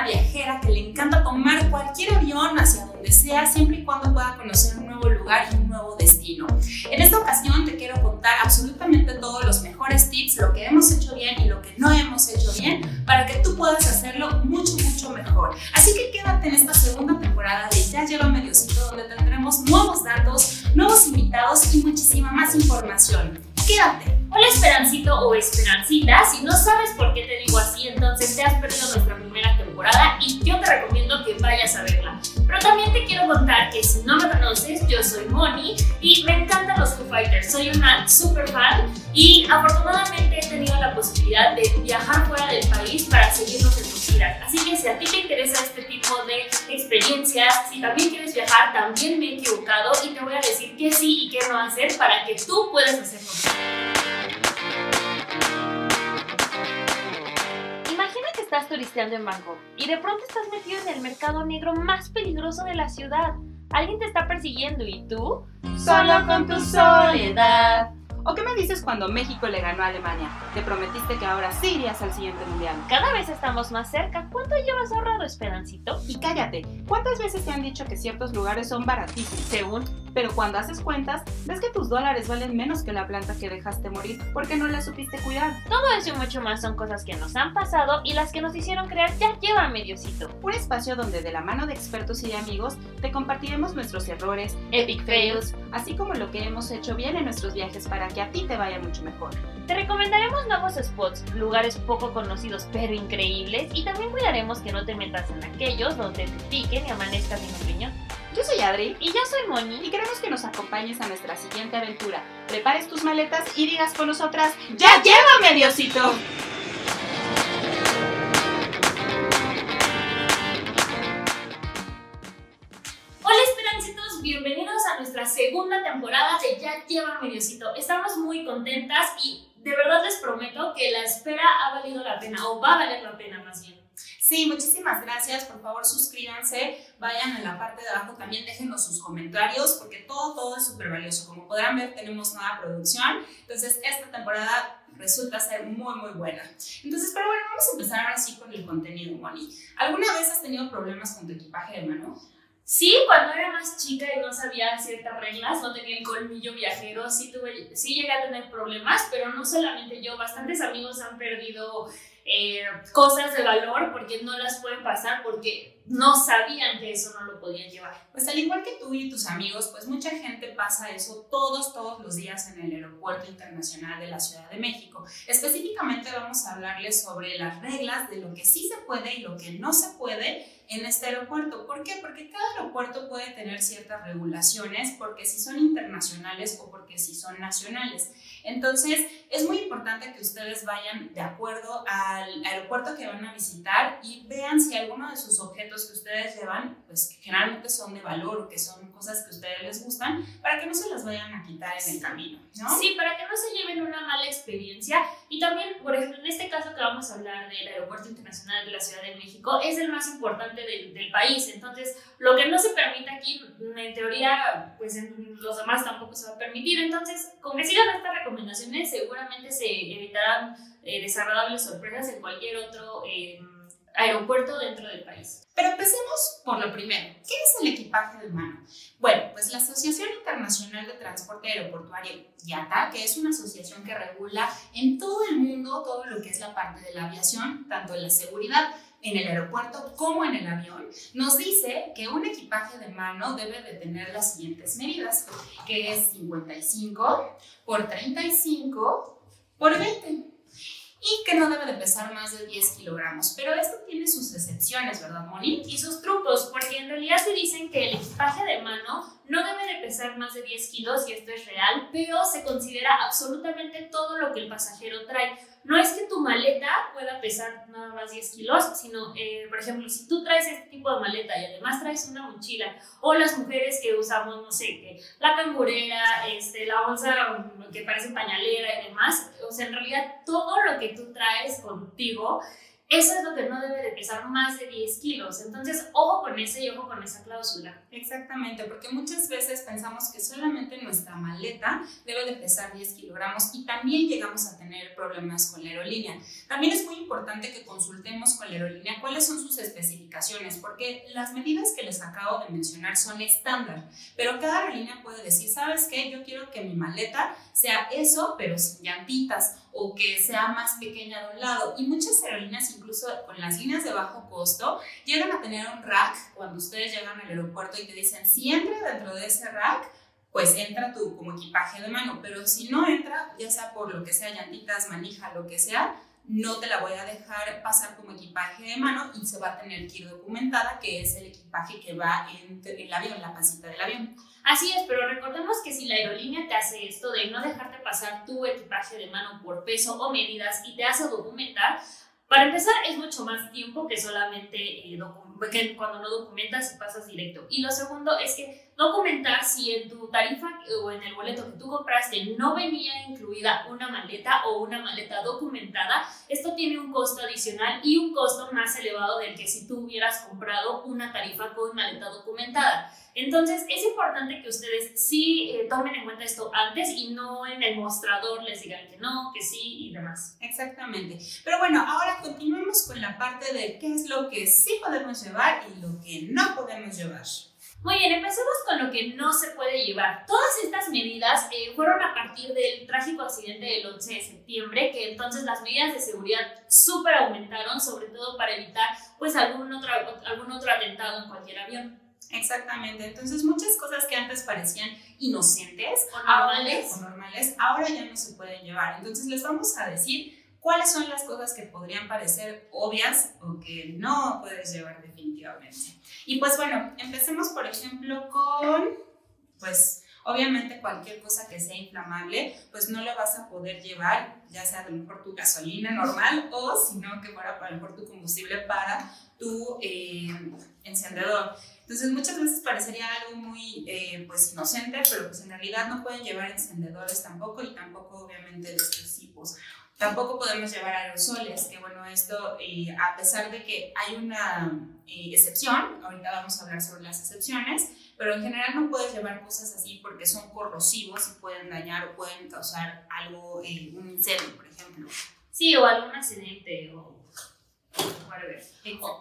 una viajera que le encanta tomar cualquier avión hacia donde sea, siempre y cuando pueda conocer un nuevo lugar y un nuevo destino. En esta ocasión te quiero contar absolutamente todos los mejores tips, lo que hemos hecho bien y lo que no hemos hecho bien, para que tú puedas hacerlo mucho, mucho mejor. Así que quédate en esta segunda temporada de Ya Lleva Mediocito, donde tendremos nuevos datos, nuevos invitados y muchísima más información. Quédate. Hola Esperancito o Esperancita, si no sabes por qué te digo así, entonces te has perdido nuestra temporada y yo te recomiendo que vayas a verla. Pero también te quiero contar que si no me conoces, yo soy Moni y me encantan los Foo Fighters, soy una super fan y afortunadamente he tenido la posibilidad de viajar fuera del país para seguirnos en tus giras. Así que si a ti te interesa este tipo de experiencias, si también quieres viajar, también me he equivocado y te voy a decir qué sí y qué no hacer para que tú puedas hacerlo. Imagina que estás turisteando en Bangkok y de pronto estás metido en el mercado negro más peligroso de la ciudad. Alguien te está persiguiendo y tú, solo con tu soledad. ¿O qué me dices cuando México le ganó a Alemania? Te prometiste que ahora sí irías al siguiente mundial. Cada vez estamos más cerca. ¿Cuánto llevas ahorrado, Esperancito? Y cállate, ¿cuántas veces te han dicho que ciertos lugares son baratísimos? Según. Pero cuando haces cuentas, ves que tus dólares valen menos que la planta que dejaste morir porque no la supiste cuidar. Todo eso y mucho más son cosas que nos han pasado y las que nos hicieron crear Ya Lleva Mediocito. Un espacio donde de la mano de expertos y de amigos te compartiremos nuestros errores, epic fails, así como lo que hemos hecho bien en nuestros viajes para que a ti te vaya mucho mejor. Te recomendaremos nuevos spots, lugares poco conocidos pero increíbles y también cuidaremos que no te metas en aquellos donde te piquen y amanezcas sin opinión. Yo soy Adri y yo soy Moni y queremos que nos acompañes a nuestra siguiente aventura. Prepares tus maletas y digas con nosotras ¡Ya llévame, Diosito! Nuestra segunda temporada de Ya Lleva Mediocito. Estamos muy contentas y de verdad les prometo que la espera ha valido la pena o va a valer la pena más bien. Sí, muchísimas gracias. Por favor, suscríbanse. Vayan en la parte de abajo también, déjenos sus comentarios, porque todo, todo es súper valioso. Como podrán ver, tenemos nueva producción. Entonces, esta temporada resulta ser muy, muy buena. Entonces, pero bueno, vamos a empezar ahora sí con el contenido, Moni. ¿Alguna vez has tenido problemas con tu equipaje de mano? Sí, cuando era más chica y no sabía ciertas reglas, no tenía el colmillo viajero, sí, tuve, sí llegué a tener problemas, pero no solamente yo, bastantes amigos han perdido eh, cosas de valor porque no las pueden pasar porque no sabían que eso no lo podían llevar. Pues al igual que tú y tus amigos, pues mucha gente pasa eso todos, todos los días en el Aeropuerto Internacional de la Ciudad de México. Específicamente vamos a hablarles sobre las reglas de lo que sí se puede y lo que no se puede en este aeropuerto. ¿Por qué? Porque cada aeropuerto puede tener ciertas regulaciones, porque si son internacionales o porque si son nacionales. Entonces, es muy importante que ustedes vayan de acuerdo al aeropuerto que van a visitar y vean si alguno de sus objetos que ustedes llevan, pues que generalmente son de valor o que son cosas que a ustedes les gustan, para que no se las vayan a quitar en el camino, ¿no? Sí, para que no se lleven una mala experiencia. Y también, por ejemplo, en este caso que a hablar del Aeropuerto Internacional de la Ciudad de México, es el más importante del, del país. Entonces, lo que no se permite aquí, en teoría, pues en los demás tampoco se va a permitir. Entonces, con que sigan estas recomendaciones, seguramente se evitarán eh, desagradables sorpresas en cualquier otro eh, aeropuerto dentro del país. Pero empecemos por lo primero. ¿Qué es el equipaje de mano? Bueno, pues la Asociación Internacional de Transporte Aeroportuario, IATA, que es una asociación que regula en todo el mundo todo lo que es la parte de la aviación, tanto la seguridad en el aeropuerto como en el avión, nos dice que un equipaje de mano debe de tener las siguientes medidas, que es 55 por 35 por 20 y que no debe de pesar más de 10 kilogramos. Pero esto tiene sus excepciones, ¿verdad, Moni? Y sus trucos, porque en realidad se dicen que el equipaje de mano no debe de pesar más de 10 kilos, y esto es real, pero se considera absolutamente todo lo que el pasajero trae. No es que tu maleta pueda pesar nada más 10 kilos, sino, eh, por ejemplo, si tú traes este tipo de maleta y además traes una mochila, o las mujeres que usamos, no sé, que la cangurera, este, la bolsa que parece pañalera y demás, o sea, en realidad todo lo que tú traes contigo eso es lo que no debe de pesar más de 10 kilos. Entonces, ojo con ese y ojo con esa cláusula. Exactamente, porque muchas veces pensamos que solamente nuestra maleta debe de pesar 10 kilogramos y también llegamos a tener problemas con la aerolínea. También es muy importante que consultemos con la aerolínea cuáles son sus especificaciones, porque las medidas que les acabo de mencionar son estándar, pero cada aerolínea puede decir, ¿sabes qué? Yo quiero que mi maleta sea eso, pero sin llantitas o que sea más pequeña de un lado. Y muchas aerolíneas, incluso con las líneas de bajo costo, llegan a tener un rack cuando ustedes llegan al aeropuerto y te dicen, si entra dentro de ese rack, pues entra tú como equipaje de mano, pero si no entra, ya sea por lo que sea, llantitas, manija, lo que sea, no te la voy a dejar pasar como equipaje de mano y se va a tener que ir documentada, que es el equipaje que va en el avión, la pancita del avión. Así es, pero recordemos que si la aerolínea te hace esto de no dejarte pasar tu equipaje de mano por peso o medidas y te hace documentar, para empezar, es mucho más tiempo que solamente eh, cuando no documentas y pasas directo. Y lo segundo es que documentar si en tu tarifa o en el boleto que tú compraste no venía incluida una maleta o una maleta documentada, esto tiene un costo adicional y un costo más elevado del que si tú hubieras comprado una tarifa con maleta documentada. Entonces, es importante que ustedes sí eh, tomen en cuenta esto antes y no en el mostrador les digan que no, que sí y demás. Exactamente. Pero bueno, ahora continuemos con la parte de qué es lo que sí podemos llevar y lo que no podemos llevar. Muy bien, empecemos con lo que no se puede llevar. Todas estas medidas eh, fueron a partir del trágico accidente del 11 de septiembre, que entonces las medidas de seguridad súper aumentaron, sobre todo para evitar pues algún otro, algún otro atentado en cualquier avión. Exactamente, entonces muchas cosas que antes parecían inocentes o normales. Ahora, o normales, ahora ya no se pueden llevar. Entonces les vamos a decir cuáles son las cosas que podrían parecer obvias o que no puedes llevar definitivamente. Y pues bueno, empecemos por ejemplo con, pues obviamente cualquier cosa que sea inflamable, pues no lo vas a poder llevar, ya sea a lo mejor tu gasolina normal o si no que fuera a lo mejor tu combustible para tu eh, encendedor. Entonces muchas veces parecería algo muy eh, pues inocente, pero pues en realidad no pueden llevar encendedores tampoco y tampoco obviamente de estos tipos. Tampoco podemos llevar aerosoles, que bueno, esto eh, a pesar de que hay una eh, excepción, ahorita vamos a hablar sobre las excepciones, pero en general no puedes llevar cosas así porque son corrosivos y pueden dañar o pueden causar algo, un incendio, por ejemplo. Sí, o algún accidente o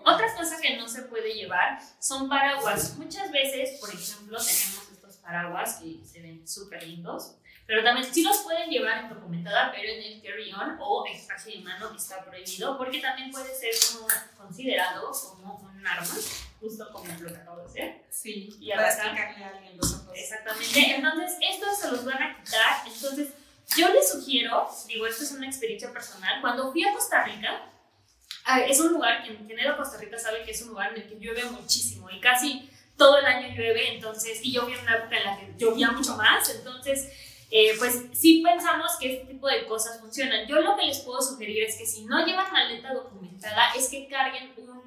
otras cosas que no se puede llevar son paraguas. Muchas veces, por ejemplo, tenemos estos paraguas que se ven súper lindos, pero también sí los pueden llevar en documentada, pero en el carry-on o extraje de mano está prohibido porque también puede ser como considerado como un arma, justo como lo que acabo de hacer. Sí, y para explicarle a alguien los ojos. Exactamente. Entonces, estos se los van a quitar. Entonces, yo les sugiero, digo, esto es una experiencia personal, cuando fui a Costa Rica, Ah, es un lugar, ido a Costa Rica sabe que es un lugar en el que llueve muchísimo y casi todo el año llueve, entonces, y yo vi una época en la que llovía mucho más, entonces, eh, pues sí pensamos que este tipo de cosas funcionan. Yo lo que les puedo sugerir es que si no llevan maleta documentada, es que carguen un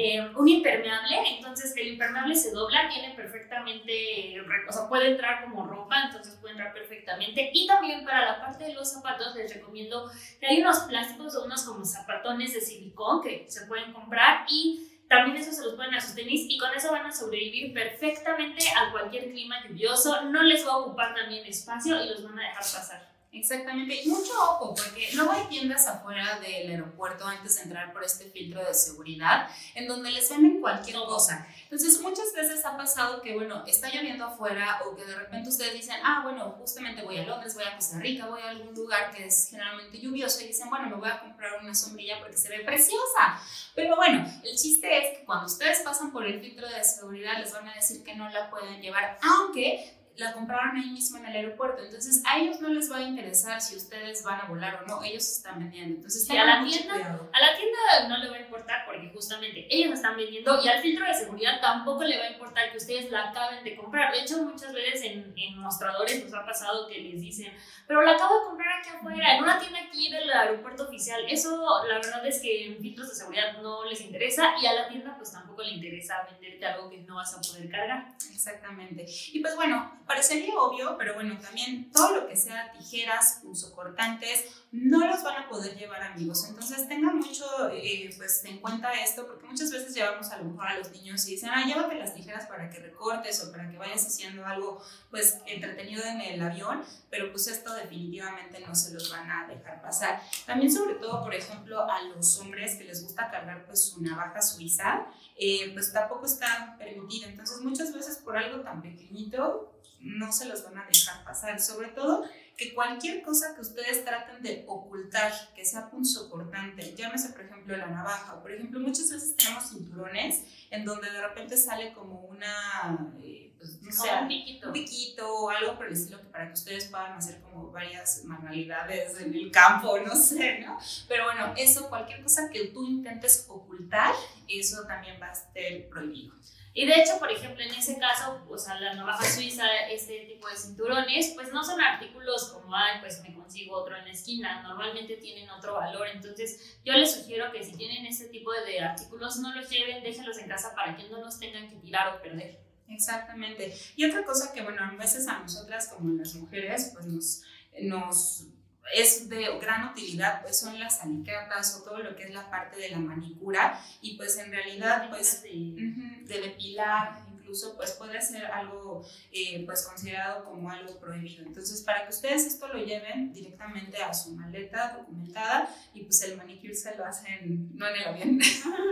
eh, un impermeable, entonces el impermeable se dobla, tiene perfectamente, o sea, puede entrar como ropa, entonces puede entrar perfectamente. Y también para la parte de los zapatos les recomiendo que hay unos plásticos o unos como zapatones de silicón que se pueden comprar y también eso se los ponen a sus tenis y con eso van a sobrevivir perfectamente a cualquier clima lluvioso, no les va a ocupar también espacio y los van a dejar pasar. Exactamente, y mucho ojo, porque luego hay tiendas afuera del aeropuerto antes de entrar por este filtro de seguridad, en donde les venden cualquier cosa. Entonces, muchas veces ha pasado que, bueno, está lloviendo afuera o que de repente ustedes dicen, ah, bueno, justamente voy a Londres, voy a Costa Rica, voy a algún lugar que es generalmente lluvioso y dicen, bueno, me voy a comprar una sombrilla porque se ve preciosa. Pero bueno, el chiste es que cuando ustedes pasan por el filtro de seguridad les van a decir que no la pueden llevar, aunque la compraron ahí mismo en el aeropuerto. Entonces, a ellos no les va a interesar si ustedes van a volar o no, ellos están vendiendo. Entonces, a la, tienda, a la tienda no le va a importar porque justamente ellos están vendiendo y al filtro de seguridad tampoco le va a importar que ustedes la acaben de comprar. De hecho, muchas veces en, en mostradores nos ha pasado que les dicen, pero la acabo de comprar aquí afuera, en una tienda aquí del aeropuerto oficial. Eso, la verdad es que en filtros de seguridad no les interesa y a la tienda pues tampoco le interesa venderte algo que no vas a poder cargar. Exactamente. Y pues bueno, Parecería obvio, pero bueno, también todo lo que sea tijeras, punzocortantes, no los van a poder llevar amigos. Entonces tengan mucho eh, pues, en cuenta esto, porque muchas veces llevamos a lo mejor a los niños y dicen, ah, llévate las tijeras para que recortes o para que vayas haciendo algo pues entretenido en el avión, pero pues esto definitivamente no se los van a dejar pasar. También sobre todo, por ejemplo, a los hombres que les gusta cargar pues su navaja suiza, eh, pues tampoco está permitido. Entonces muchas veces por algo tan pequeñito no se los van a dejar pasar. Sobre todo que cualquier cosa que ustedes traten de ocultar, que sea punzocortante, llámese por ejemplo la navaja, o por ejemplo muchas veces tenemos cinturones en donde de repente sale como una, eh, pues, no sé, un piquito. piquito o algo por el estilo que para que ustedes puedan hacer como varias manualidades en el campo, no sé, ¿no? Pero bueno, eso, cualquier cosa que tú intentes ocultar, eso también va a ser prohibido. Y de hecho, por ejemplo, en ese caso, o sea, la navaja suiza, este tipo de cinturones, pues no son artículos como, ay, pues me consigo otro en la esquina. Normalmente tienen otro valor. Entonces, yo les sugiero que si tienen este tipo de artículos, no los lleven, déjenlos en casa para que no los tengan que tirar o perder. Exactamente. Y otra cosa que, bueno, a veces a nosotras como las mujeres, pues nos, nos es de gran utilidad, pues son las alicatas o todo lo que es la parte de la manicura y pues en realidad, pues De- Ujú, de depilar, incluso pues puede ser algo eh, pues considerado como algo prohibido. Entonces para que ustedes esto lo lleven directamente a su maleta documentada y pues el manicure se lo hacen no en el avión.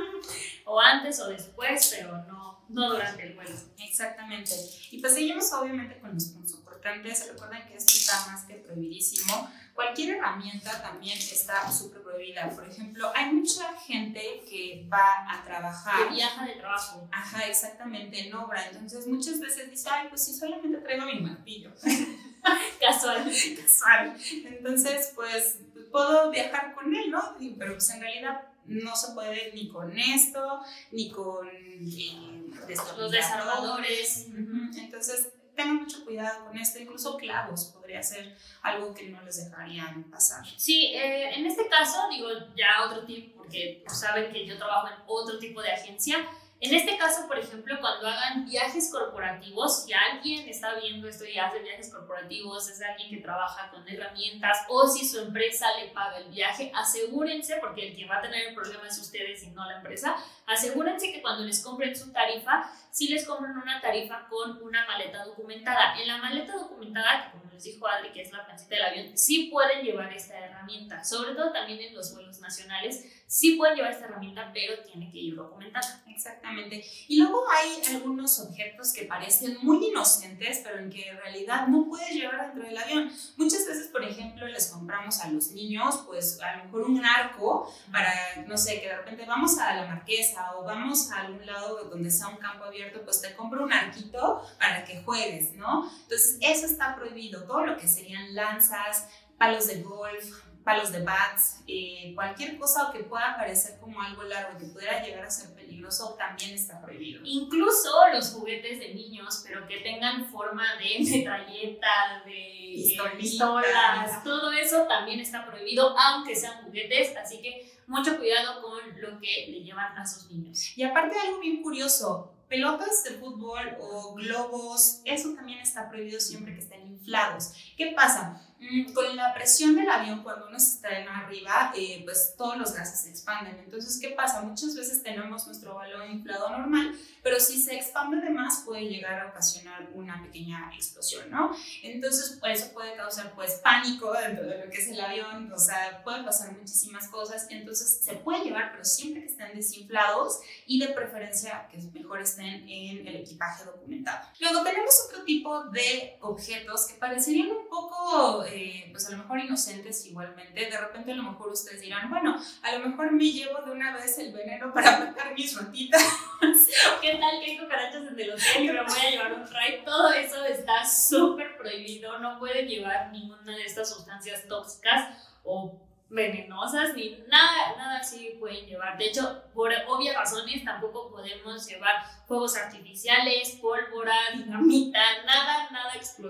o antes o después, pero no, no durante el vuelo. Exactamente. Y pues seguimos obviamente con los punzocortantes. Recuerden que esto está más que prohibidísimo. Cualquier herramienta también está súper prohibida. Por ejemplo, hay mucha gente que va a trabajar Que viaja de trabajo. Ajá, exactamente, en obra. Entonces muchas veces dice, ay, pues sí, solamente traigo mi martillo. Casual. Casual. Entonces, pues puedo viajar con él, ¿no? Pero pues en realidad no se puede ni con esto, ni con eh, Los desarmadores. Ujú, Entonces, tengan mucho cuidado con esto. Incluso clavos podría ser algo que no les dejarían pasar. Sí, eh, en este caso, digo ya otro tip, porque pues, saben que yo trabajo en otro tipo de agencia. En este caso, por ejemplo, cuando hagan viajes corporativos, si alguien está viendo esto y hace viajes corporativos, es alguien que trabaja con herramientas o si su empresa le paga el viaje, asegúrense, porque el que va a tener el problema es ustedes y no la empresa, asegúrense que cuando les compren su tarifa, sí les compren una tarifa con una maleta documentada. En la maleta documentada, que como les dijo Adri, que es la pancita del avión, sí pueden llevar esta herramienta, sobre todo también en los vuelos nacionales, sí pueden llevar esta herramienta, pero tiene que ir documentada. Exactamente. Y luego hay algunos objetos que parecen muy inocentes, pero en que en realidad no puedes llevar dentro del avión. Muchas veces, por ejemplo, les compramos a los niños, pues a lo mejor un arco para, no sé, que de repente vamos a la marquesa o vamos a algún lado donde sea un campo abierto, pues te compro un arquito para que juegues, ¿no? Entonces, eso está prohibido. Todo lo que serían lanzas, palos de golf, palos de bats, eh, cualquier cosa que pueda parecer como algo largo que pudiera llegar a ser peligroso también está prohibido. Incluso los juguetes de niños, pero que tengan forma de metralleta, de eh, pistolas, todo eso también está prohibido, aunque sean juguetes, así que mucho cuidado con lo que le llevan a sus niños. Y aparte algo bien curioso, pelotas de fútbol o globos, eso también está prohibido siempre que estén inflados. ¿Qué pasa? Mm, Con la presión del avión, cuando uno se estrena arriba, eh, pues todos los gases se expanden. Entonces, ¿qué pasa? Muchas veces tenemos nuestro balón inflado normal, pero si se expande de más puede llegar a ocasionar una pequeña explosión, ¿no? Entonces, eso puede causar pues pánico dentro de lo que es el avión, o sea, pueden pasar muchísimas cosas. Entonces, se puede llevar, pero siempre que estén desinflados y de preferencia que mejor estén en el equipaje documentado. Luego tenemos otro tipo de objetos que parecerían un poco, eh, pues a lo mejor inocentes igualmente. De repente a lo mejor ustedes dirán, bueno, a lo mejor me llevo de una vez el veneno para matar mis ratitas. ¿Qué tal que hay cucarachas en el hotel y me voy a llevar un raid? Todo eso está súper prohibido. No pueden llevar ninguna de estas sustancias tóxicas o venenosas ni nada, nada así pueden llevar. De hecho, por obvias razones tampoco podemos llevar fuegos artificiales, pólvora, dinamita, nada,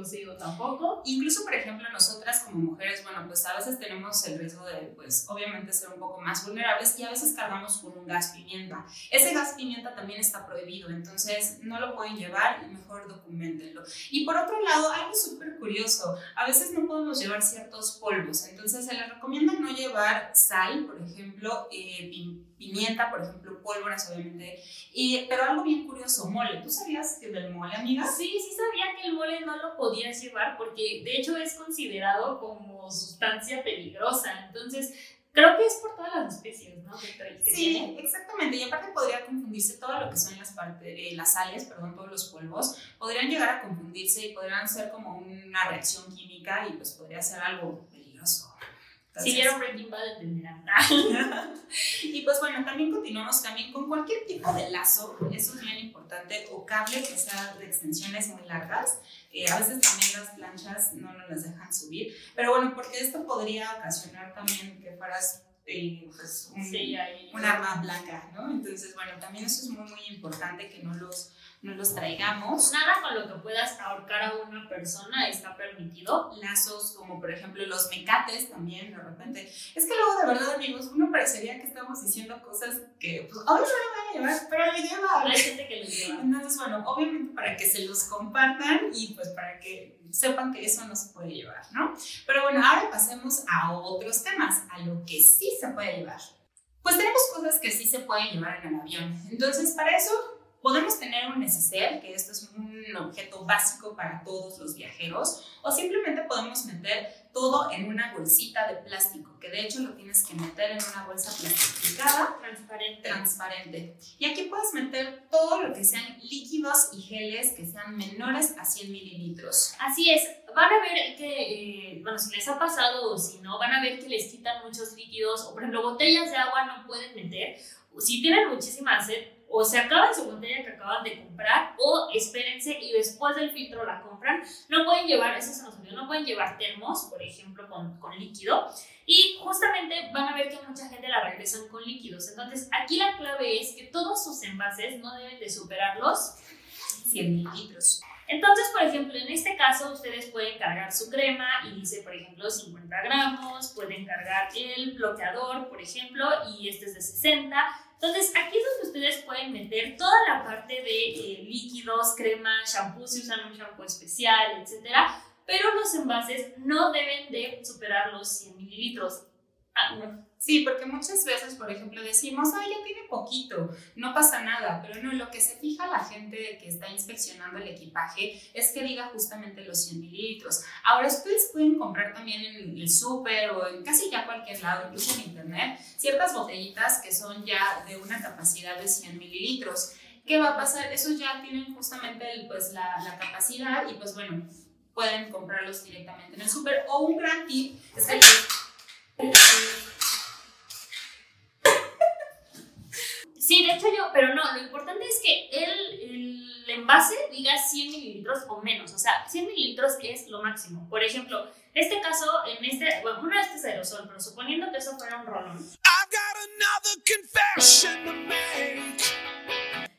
rocío tampoco. Incluso, por ejemplo, nosotras como mujeres, bueno, pues a veces tenemos el riesgo de, pues obviamente ser un poco más vulnerables y a veces cargamos con un gas pimienta. Ese gas pimienta también está prohibido, entonces no lo pueden llevar y mejor documentenlo. Y por otro lado, algo súper curioso, a veces no podemos llevar ciertos polvos, entonces se les recomienda no llevar sal, por ejemplo, eh, por ejemplo, pólvoras, obviamente. Y, pero algo bien curioso, mole. ¿Tú sabías que del mole, amiga? Sí, sí sabía que el mole no lo podías llevar porque de hecho es considerado como sustancia peligrosa. Entonces, creo que es por todas las especies, ¿no? sí, exactamente. Y aparte podría confundirse todo lo que son las, eh, las sales, perdón, todos los polvos, podrían llegar a confundirse y podrían ser como una reacción química y pues podría ser algo. Si vieron Breaking Bad entenderán. y pues bueno, también continuamos también con cualquier tipo de lazo, eso es bien importante, o cable que sea de extensiones muy largas. Eh, a veces también las planchas no nos las dejan subir, pero bueno, porque esto podría ocasionar también que fueras eh, pues un, un arma blanca, ¿no? Entonces, bueno, también eso es muy, muy importante que no los no los traigamos. Nada con lo que puedas ahorcar a una persona está permitido. Lazos como por ejemplo los mecates también de repente. Es que luego de verdad amigos, uno parecería que estamos diciendo cosas que pues ahora no lo van a llevar, pero lo llevan. Hay gente que lo lleva. Entonces bueno, obviamente para que se los compartan y pues para que sepan que eso no se puede llevar, ¿no? Pero bueno, ahora pasemos a otros temas, a lo que sí se puede llevar. Pues tenemos cosas que sí se pueden llevar en el avión. Entonces, para eso Podemos tener un neceser, que esto es un objeto básico para todos los viajeros, o simplemente podemos meter todo en una bolsita de plástico, que de hecho lo tienes que meter en una bolsa plastificada, transparente. transparente. Y aquí puedes meter todo lo que sean líquidos y geles que sean menores a 100 mililitros. Así es, van a ver que, eh, bueno, si les ha pasado o si no, van a ver que les quitan muchos líquidos, o por ejemplo, botellas de agua no pueden meter. Si tienen muchísima sed, o se acaban su botella que acaban de comprar o espérense y después del filtro la compran. No pueden llevar, eso se nos olvidó, no pueden llevar termos, por ejemplo, con, con líquido. Y justamente van a ver que mucha gente la regresan con líquidos. Entonces, aquí la clave es que todos sus envases no deben de superar los 100 mililitros. Entonces, por ejemplo, en este caso ustedes pueden cargar su crema y dice, por ejemplo, 50 gramos, pueden cargar el bloqueador, por ejemplo, y este es de 60. Entonces, aquí es donde ustedes pueden meter toda la parte de eh, líquidos, crema, shampoo, si usan un shampoo especial, etcétera, pero los envases no deben de superar los 100 mililitros. Sí, porque muchas veces, por ejemplo, decimos, ay, ya tiene poquito, no pasa nada, pero no, lo que se fija la gente que está inspeccionando el equipaje es que diga justamente los 100 mililitros. Ahora, ustedes pueden comprar también en el súper o en casi ya cualquier lado, incluso en internet, ciertas botellitas que son ya de una capacidad de 100 mililitros. ¿Qué va a pasar? Esos ya tienen justamente pues, la, la capacidad y pues bueno, pueden comprarlos directamente en el súper. O un gran tip es que Sí, de hecho yo, pero no, lo importante es que el, el envase diga 100 mililitros o menos, o sea, 100 mililitros es lo máximo. Por ejemplo, este caso, en este, bueno, uno de este es aerosol, pero suponiendo que eso fuera un rolón.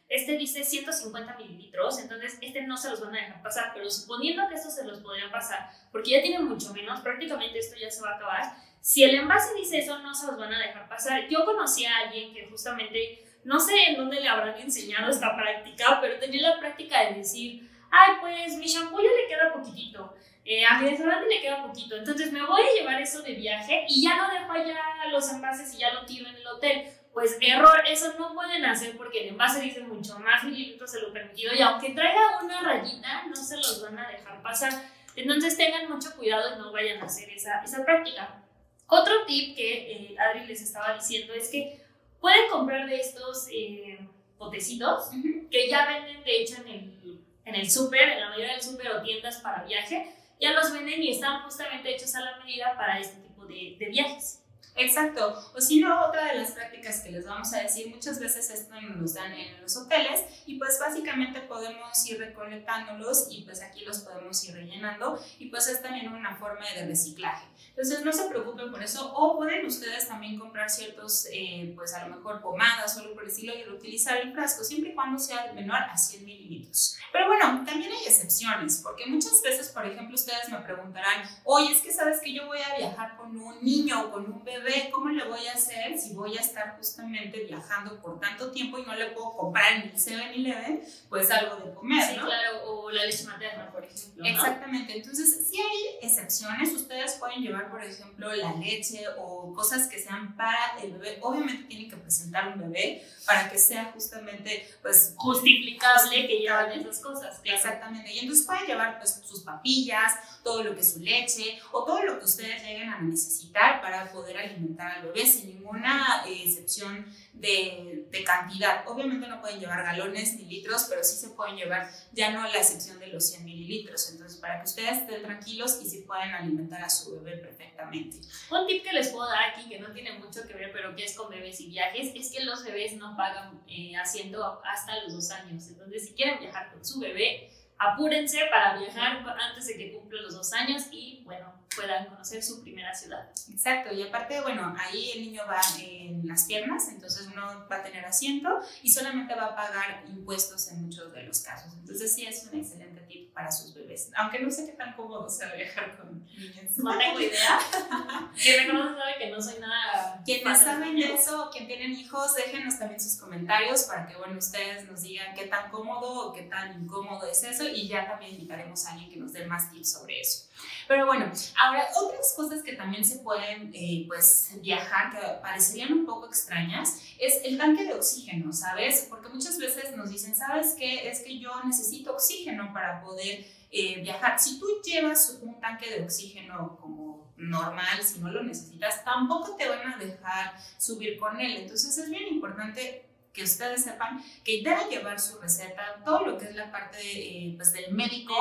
Este dice 150 mililitros, entonces este no se los van a dejar pasar, pero suponiendo que estos se los podrían pasar, porque ya tienen mucho menos, prácticamente esto ya se va a acabar. Si el envase dice eso, no se los van a dejar pasar. Yo conocí a alguien que justamente no sé en dónde le habrán enseñado esta práctica, pero tenía la práctica de decir, ay, pues mi shampoo ya le queda poquitito, eh, a mi desodorante le queda poquito, entonces me voy a llevar eso de viaje y ya no dejo allá los envases y ya lo tiro en el hotel. Pues error, eso no pueden hacer porque el envase dice mucho más mililitros de lo permitido y aunque traiga una rayita, no se los van a dejar pasar. Entonces tengan mucho cuidado y no vayan a hacer esa, esa práctica. Otro tip que eh, Adri les estaba diciendo es que Pueden comprar de estos eh, potecitos que ya venden, de hecho, en el, en el súper, en la mayoría del súper o tiendas para viaje. Ya los venden y están justamente hechos a la medida para este tipo de, de viajes. Exacto. O si no, otra de las prácticas que les vamos a decir, muchas veces esto nos dan en los hoteles y pues básicamente podemos ir recolectándolos y pues aquí los podemos ir rellenando y pues es también una forma de reciclaje. Entonces no se preocupen por eso o pueden ustedes también comprar ciertos, eh, pues a lo mejor pomadas o por el estilo y reutilizar el frasco siempre y cuando sea menor a 100 mililitros. Pero bueno, también hay excepciones porque muchas veces, por ejemplo, ustedes me preguntarán, oye, es que sabes que yo voy a viajar con un niño o con un bebé, ¿cómo le voy a hacer si voy a estar justamente viajando por tanto tiempo y no le puedo comprar en el 7-Eleven pues algo de comer? Sí, claro, o la leche materna, por ejemplo. ¿no? Exactamente, entonces si hay excepciones, ustedes pueden llevar, por ejemplo, la leche o cosas que sean para el bebé. Obviamente tienen que presentar un bebé para que sea justamente, pues, Justificable que llevan esas cosas. claro. Exactamente, y entonces pueden llevar pues sus papillas, todo lo que es su leche o todo lo que ustedes lleguen a necesitar para poder alimentar al bebé sin ninguna eh, excepción de, de cantidad. Obviamente no pueden llevar galones ni litros, pero sí se pueden llevar ya no la excepción de los 100 mililitros. Entonces, para que ustedes estén tranquilos y sí pueden alimentar a su bebé perfectamente. Un tip que les puedo dar aquí, que no tiene mucho que ver, pero que es con bebés y viajes, es que los bebés no pagan eh, haciendo hasta los dos años. Entonces, si quieren viajar con su bebé, apúrense para viajar antes de que cumplan los dos años y, bueno, puedan conocer su primera ciudad. Exacto, y aparte, bueno, ahí el niño va en las piernas, entonces uno va a tener asiento y solamente va a pagar impuestos en muchos de los casos. Entonces sí es un excelente tip para sus bebés, aunque no sé qué tan cómodo sea viajar con niños. No tengo idea. Quien me conoce sabe que no soy nada. Quienes saben eso quien tienen hijos, déjenos también sus comentarios para que, bueno, ustedes nos digan qué tan cómodo o qué tan incómodo es eso y ya también invitaremos a alguien que nos dé más tips sobre eso. Pero bueno, ahora otras cosas que también se pueden, eh, pues, viajar, que parecerían un poco extrañas, es el tanque de oxígeno, ¿sabes? Porque muchas veces nos dicen, ¿sabes qué? Es que yo necesito oxígeno para poder eh, viajar. Si tú llevas un tanque de oxígeno como normal, si no lo necesitas, tampoco te van a dejar subir con él. Entonces es bien importante que ustedes sepan que deben llevar su receta, todo lo que es la parte eh, pues, del médico,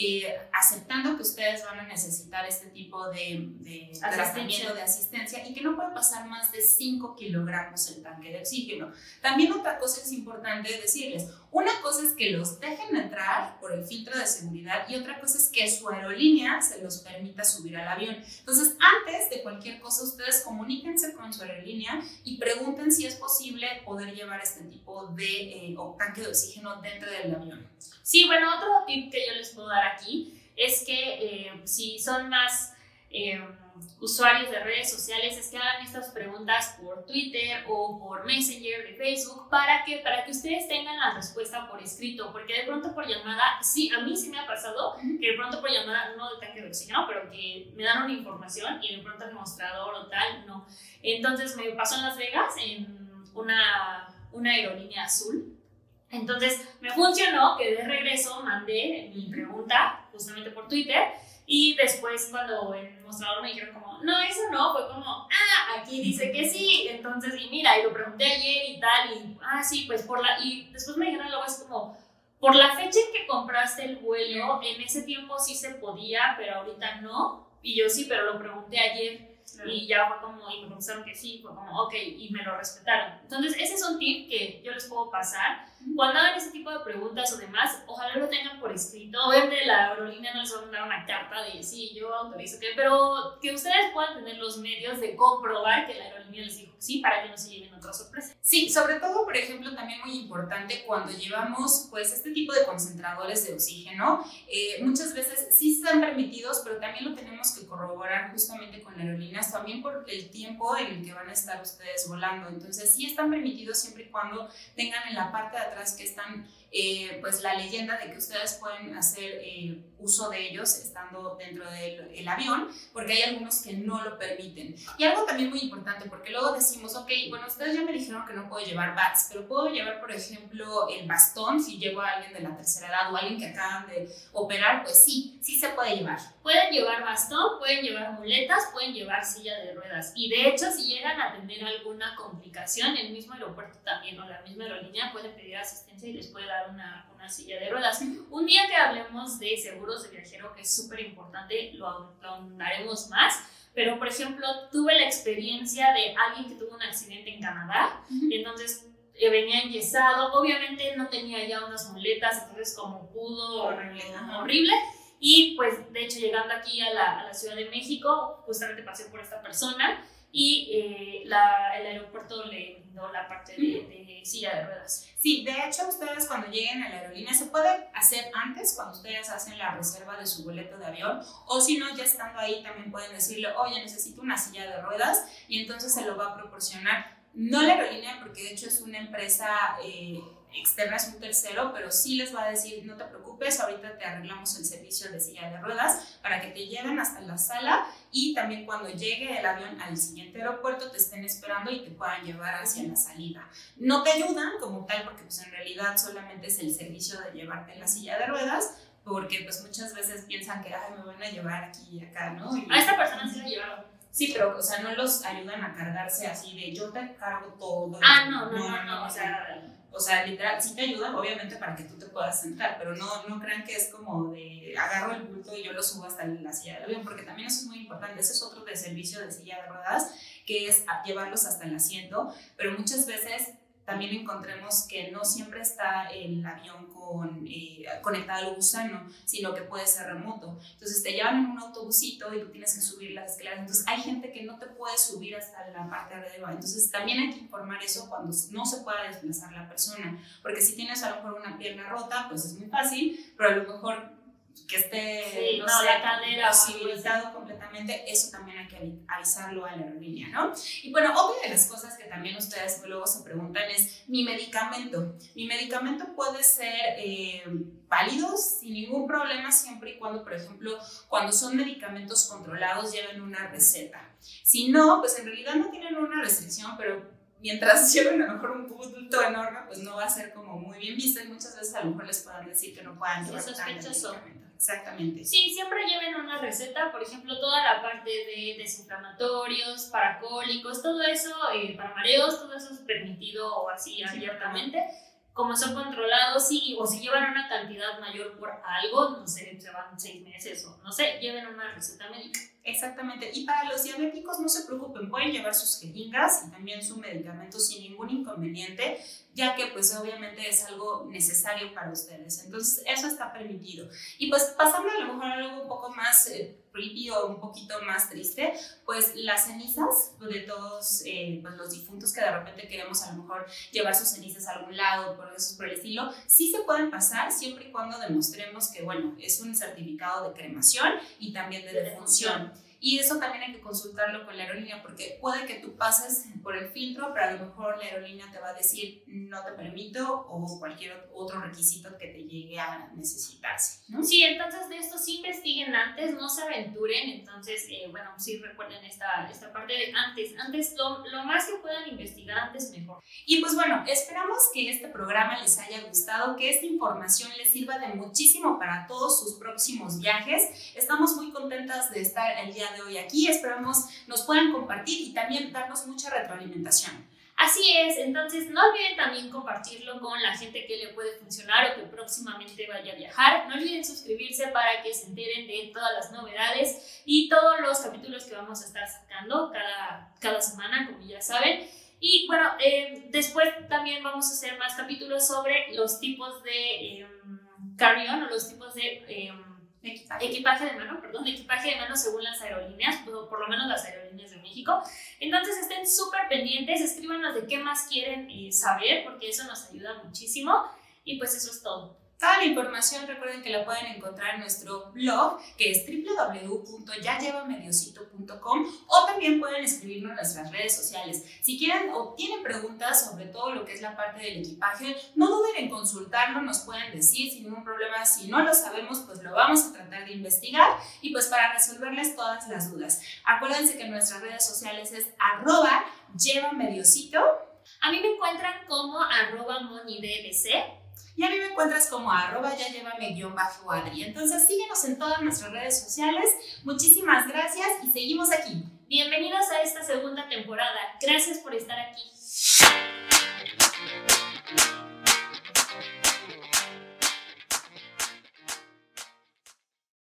eh, aceptando que ustedes van a necesitar este tipo de, de tratamiento de asistencia y que no puede pasar más de 5 kilogramos el tanque de oxígeno. También otra cosa es importante decirles, una cosa es que los dejen entrar por el filtro de seguridad y otra cosa es que su aerolínea se los permita subir al avión. Entonces, antes de cualquier cosa, ustedes comuníquense con su aerolínea y pregunten si es posible poder llevar este tipo de eh, tanque de oxígeno dentro del avión. Sí, bueno, otro tip que yo les puedo dar aquí es que eh, si son más eh, usuarios de redes sociales, es que hagan estas preguntas por Twitter o por Messenger de Facebook para que, para que ustedes tengan la respuesta por escrito, porque de pronto por llamada, sí, a mí sí me ha pasado que de pronto por llamada, no de tanque de oxígeno, pero que me dan una información y de pronto el mostrador o tal, no. Entonces me pasó en Las Vegas en una, una aerolínea azul. Entonces me funcionó que de regreso mandé mi pregunta justamente por Twitter y después cuando el mostrador me dijeron como, no, eso no, fue como, ah, aquí dice que sí, entonces y mira, y lo pregunté ayer y tal, y ah, sí, pues por la, y después me dijeron luego es como, por la fecha en que compraste el vuelo, en ese tiempo sí se podía, pero ahorita no, y yo sí, pero lo pregunté ayer. Y ya fue como, y me contestaron que sí, fue como, ok, y me lo respetaron. Entonces, ese es un tip que yo les puedo pasar. Cuando hagan ese tipo de preguntas o demás, ojalá lo tengan por escrito. Obviamente, la aerolínea no les va a mandar una carta de sí, yo autorizo que, pero que ustedes puedan tener los medios de comprobar que la aerolínea les dijo sí para que no se lleven otra sorpresa. Sí, sobre todo, por ejemplo, también muy importante cuando llevamos pues este tipo de concentradores de oxígeno, eh, muchas veces sí están permitidos, pero también lo tenemos que corroborar justamente con la aerolínea, también por el tiempo en el que van a estar ustedes volando. Entonces, sí están permitidos siempre y cuando tengan en la parte de atrás que están eh, pues la leyenda de que ustedes pueden hacer eh, uso de ellos estando dentro del el avión, porque hay algunos que no lo permiten. Y algo también muy importante, porque luego decimos, ok, bueno, ustedes ya me dijeron que no puedo llevar bats, pero puedo llevar, por ejemplo, el bastón, si llevo a alguien de la tercera edad o alguien que acaban de operar, pues sí, sí se puede llevar. Pueden llevar bastón, pueden llevar muletas, pueden llevar silla de ruedas. Y de hecho, si llegan a tener alguna complicación, el mismo aeropuerto también o la misma aerolínea puede pedir asistencia y les puede dar una, una silla de ruedas. Un día que hablemos de seguros de viajero, que es súper importante, lo, lo ahondaremos más. Pero, por ejemplo, tuve la experiencia de alguien que tuvo un accidente en Canadá, entonces eh, venía enyesado, obviamente no tenía ya unas muletas, entonces como pudo, Horrible, horrible. Y pues, de hecho, llegando aquí a la, a la Ciudad de México, justamente pasé por esta persona y eh, la, el aeropuerto le brindó la parte de, de silla de ruedas. Sí, de hecho, ustedes cuando lleguen a la aerolínea se puede hacer antes, cuando ustedes hacen la reserva de su boleto de avión, o si no, ya estando ahí también pueden decirle, oye, necesito una silla de ruedas, y entonces se lo va a proporcionar. No la aerolínea, porque de hecho es una empresa eh, externa, es un tercero, pero sí les va a decir, no te preocupes, ahorita te arreglamos el servicio de silla de ruedas para que te lleven hasta la sala y también cuando llegue el avión al siguiente aeropuerto te estén esperando y te puedan llevar hacia la salida. No te ayudan como tal porque pues en realidad solamente es el servicio de llevarte en la silla de ruedas porque pues muchas veces piensan que Ay, me van a llevar aquí y acá, ¿no? Y- A esta persona sí la llevaron. Sí, pero o sea, no los ayudan a cargarse así de yo te cargo todo. Ah, no, no, no, no, o sea, o sea, literal, sí te ayudan, obviamente, para que tú te puedas sentar, pero no, no crean que es como de agarro el bulto y yo lo subo hasta la silla del avión, porque también eso es muy importante. Ese es otro de servicio de silla de ruedas, que es llevarlos hasta el asiento, pero muchas veces también encontremos que no siempre está el avión con, eh, conectado al gusano, sino que puede ser remoto. Entonces te llevan en un autobusito y tú tienes que subir las escaleras. Entonces hay gente que no te puede subir hasta la parte de arriba. Entonces también hay que informar eso cuando no se pueda desplazar la persona. Porque si tienes a lo mejor una pierna rota, pues es muy fácil, pero a lo mejor que esté, Sí, no, no, la cadera posibilitado completamente, eso también hay que avi- avisarlo a la aerolínea, ¿no? Y bueno, otra de las cosas que también ustedes luego se preguntan es mi medicamento. Mi medicamento puede ser eh, válido sin ningún problema siempre y cuando, por ejemplo, cuando son medicamentos controlados lleven una receta. Si no, pues en realidad no tienen una restricción, pero mientras lleven a lo mejor un bulto enorme, pues no va a ser como muy bien visto y muchas veces a lo mejor les puedan decir que no puedan Sí, llevar tanto sospechoso. Exactamente. Sí, siempre lleven una receta, por ejemplo, toda la parte de desinflamatorios, para cólicos, todo eso, eh, para mareos, todo eso es permitido o así abiertamente. Como son controlados, sí, o si llevan una cantidad mayor por algo, no sé, se van seis meses o no sé, lleven una receta médica. Exactamente. Y para los diabéticos no se preocupen, pueden llevar sus jeringas y también su medicamento sin ningún inconveniente, ya que pues obviamente es algo necesario para ustedes. Entonces eso está permitido. Y pues pasando a lo mejor a algo un poco más eh, creepy o un poquito más triste, pues las cenizas de todos eh, pues, los difuntos que de repente queremos a lo mejor llevar sus cenizas a algún lado, por eso por el estilo, sí se pueden pasar siempre y cuando demostremos que, bueno, es un certificado de cremación y también de De defunción. Y eso también hay que consultarlo con la aerolínea porque puede que tú pases por el filtro, pero a lo mejor la aerolínea te va a decir no te permito o cualquier otro requisito que te llegue a necesitarse. ¿no? Sí, entonces de esto sí investiguen antes, no se aventuren, entonces, eh, bueno, sí recuerden esta, esta parte de antes, antes, lo, lo más que puedan investigar antes mejor. Y pues bueno, esperamos que este programa les haya gustado, que esta información les sirva de muchísimo para todos sus próximos viajes. Estamos muy contentas de estar el día de hoy aquí, esperamos nos puedan compartir y también darnos mucha retroalimentación. Así es, entonces no olviden también compartirlo con la gente que le puede funcionar o que próximamente vaya a viajar. No olviden suscribirse para que se enteren de todas las novedades y todos los capítulos que vamos a estar sacando cada, cada semana, como ya saben. Y bueno, eh, después también vamos a hacer más capítulos sobre los tipos de em, carry-on o los tipos de... em, Equipaje. de mano, perdón, equipaje de mano según las aerolíneas, por, por lo menos las aerolíneas de México. Entonces estén súper pendientes, escríbanos de qué más quieren eh, saber, porque eso nos ayuda muchísimo. Y pues eso es todo. Toda la información recuerden que la pueden encontrar en nuestro blog que es www.yallevamediosito.com o también pueden escribirnos en nuestras redes sociales. Si quieren o tienen preguntas sobre todo lo que es la parte del equipaje, no duden en consultarlo, nos pueden decir sin ningún problema. Si no lo sabemos, pues lo vamos a tratar de investigar y pues para resolverles todas las dudas. Acuérdense que nuestras redes sociales es arroba A mí me encuentran como arroba monidbc. Y a mí me encuentras como arroba ya llévame guion bajo Adri. Entonces síguenos en todas nuestras redes sociales. Muchísimas gracias y seguimos aquí. Bienvenidos a esta segunda temporada. Gracias por estar aquí.